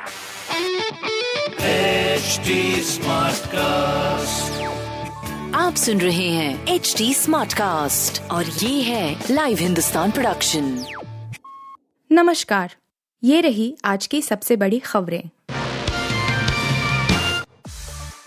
HD Smartcast. आप सुन रहे हैं एच डी स्मार्ट कास्ट और ये है लाइव हिंदुस्तान प्रोडक्शन नमस्कार ये रही आज की सबसे बड़ी खबरें।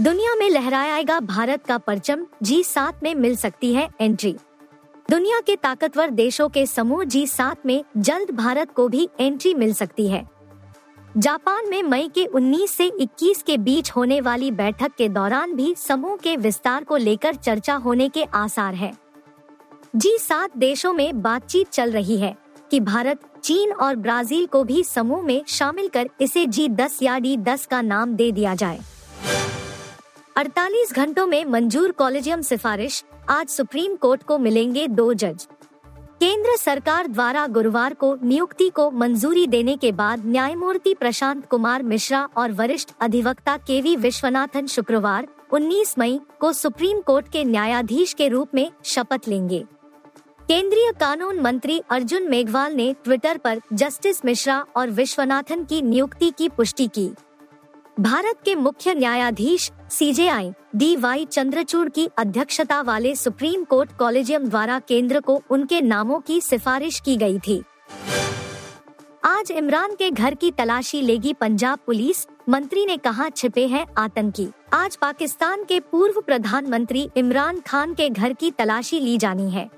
दुनिया में लहराएगा भारत का परचम जी सात में मिल सकती है एंट्री दुनिया के ताकतवर देशों के समूह जी सात में जल्द भारत को भी एंट्री मिल सकती है। जापान में मई के 19 से 21 के बीच होने वाली बैठक के दौरान भी समूह के विस्तार को लेकर चर्चा होने के आसार है। जी सात देशों में बातचीत चल रही है कि भारत, चीन और ब्राज़ील को भी समूह में शामिल कर इसे जी दस या डी दस का नाम दे दिया जाए। 48 घंटों में मंजूर कॉलेजियम सिफारिश, आज सुप्रीम कोर्ट को मिलेंगे दो जज। केंद्र सरकार द्वारा गुरुवार को नियुक्ति को मंजूरी देने के बाद न्यायमूर्ति प्रशांत कुमार मिश्रा और वरिष्ठ अधिवक्ता के वी विश्वनाथन शुक्रवार 19 मई को सुप्रीम कोर्ट के न्यायाधीश के रूप में शपथ लेंगे। केंद्रीय कानून मंत्री अर्जुन मेघवाल ने ट्विटर पर जस्टिस मिश्रा और विश्वनाथन की नियुक्ति की पुष्टि की। भारत के मुख्य न्यायाधीश सीजेआई डी वाई चंद्रचूड़ की अध्यक्षता वाले सुप्रीम कोर्ट कॉलेजियम द्वारा केंद्र को उनके नामों की सिफारिश की गई थी। आज इमरान के घर की तलाशी लेगी पंजाब पुलिस, मंत्री ने कहा छिपे हैं आतंकी। आज पाकिस्तान के पूर्व प्रधानमंत्री इमरान खान के घर की तलाशी ली जानी है।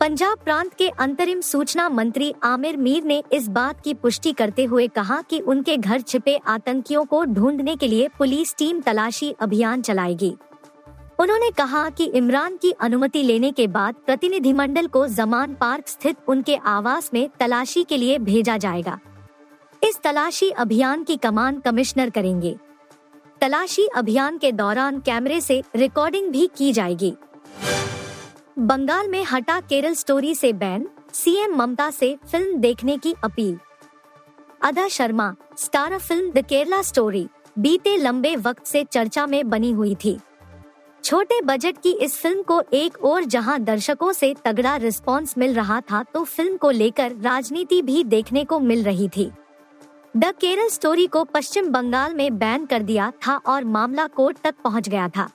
पंजाब प्रांत के अंतरिम सूचना मंत्री आमिर मीर ने इस बात की पुष्टि करते हुए कहा कि उनके घर छिपे आतंकियों को ढूँढने के लिए पुलिस टीम तलाशी अभियान चलाएगी। उन्होंने कहा कि इमरान की अनुमति लेने के बाद प्रतिनिधिमंडल को जमान पार्क स्थित उनके आवास में तलाशी के लिए भेजा जाएगा। इस तलाशी अभियान की कमान कमिश्नर करेंगे। तलाशी अभियान के दौरान कैमरे से रिकॉर्डिंग भी की जाएगी। बंगाल में हटा केरल स्टोरी से बैन, सीएम ममता से फ़िल्म देखने की appeal. Adah Sharma, star film the Kerala story, बीते लंबे वक्त से चर्चा में बनी हुई थी। छोटे बजट की इस फ़िल्म को एक और जहाँ दर्शकों से तगड़ा रिस्पांस मिल रहा था तो फ़िल्म को लेकर राजनीति भी देखने को मिल रही थी। द केरल स्टोरी को पश्चिम बंगाल में बैन कर दिया था और मामला कोर्ट तक पहुँच गया था।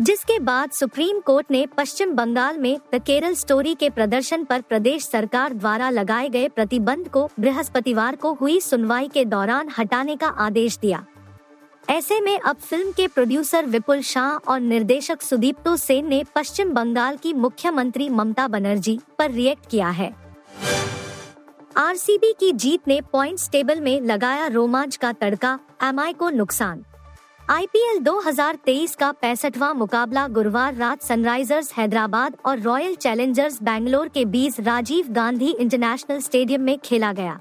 जिसके बाद सुप्रीम कोर्ट ने पश्चिम बंगाल में द केरल स्टोरी के प्रदर्शन पर प्रदेश सरकार द्वारा लगाए गए प्रतिबंध को बृहस्पतिवार को हुई सुनवाई के दौरान हटाने का आदेश दिया। ऐसे में अब फ़िल्म के प्रोड्यूसर विपुल शाह और निर्देशक सुदीप्तो सेन ने पश्चिम बंगाल की मुख्यमंत्री ममता बनर्जी पर रिएक्ट किया है। आरसीबी की जीत ने पॉइंट्स टेबल में लगाया रोमांच का तड़का, एमआई को नुकसान। आईपीएल 2023 का पैंसठवा मुकाबला गुरुवार रात सनराइजर्स हैदराबाद और रॉयल चैलेंजर्स बैंगलोर के बीच राजीव गांधी इंटरनेशनल स्टेडियम में खेला गया।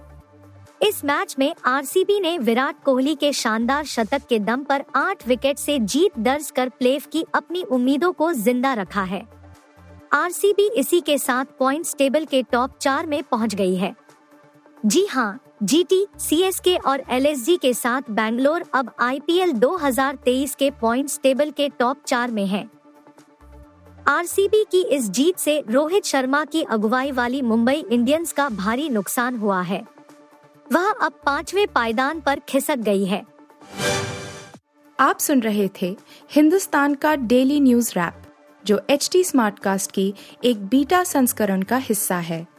इस मैच में आरसीबी ने विराट कोहली के शानदार शतक के दम पर आठ विकेट से जीत दर्ज कर प्लेफ की अपनी उम्मीदों को ज़िंदा रखा है। आरसीबी इसी के साथ पॉइंट्स टेबल के टॉप चार में पहुँच गई है। जी हाँ जीटी, सीएसके और एलएसजी के साथ बैंगलोर अब आईपीएल 2023 के पॉइंट्स टेबल के टॉप चार में है। आरसीबी की इस जीत से रोहित शर्मा की अगुवाई वाली मुंबई इंडियंस का भारी नुकसान हुआ है। वह अब पांचवे पायदान पर खिसक गई है। आप सुन रहे थे हिंदुस्तान का डेली न्यूज़ रैप जो एच टी स्मार्ट कास्ट की एक बीटा संस्करण का हिस्सा है।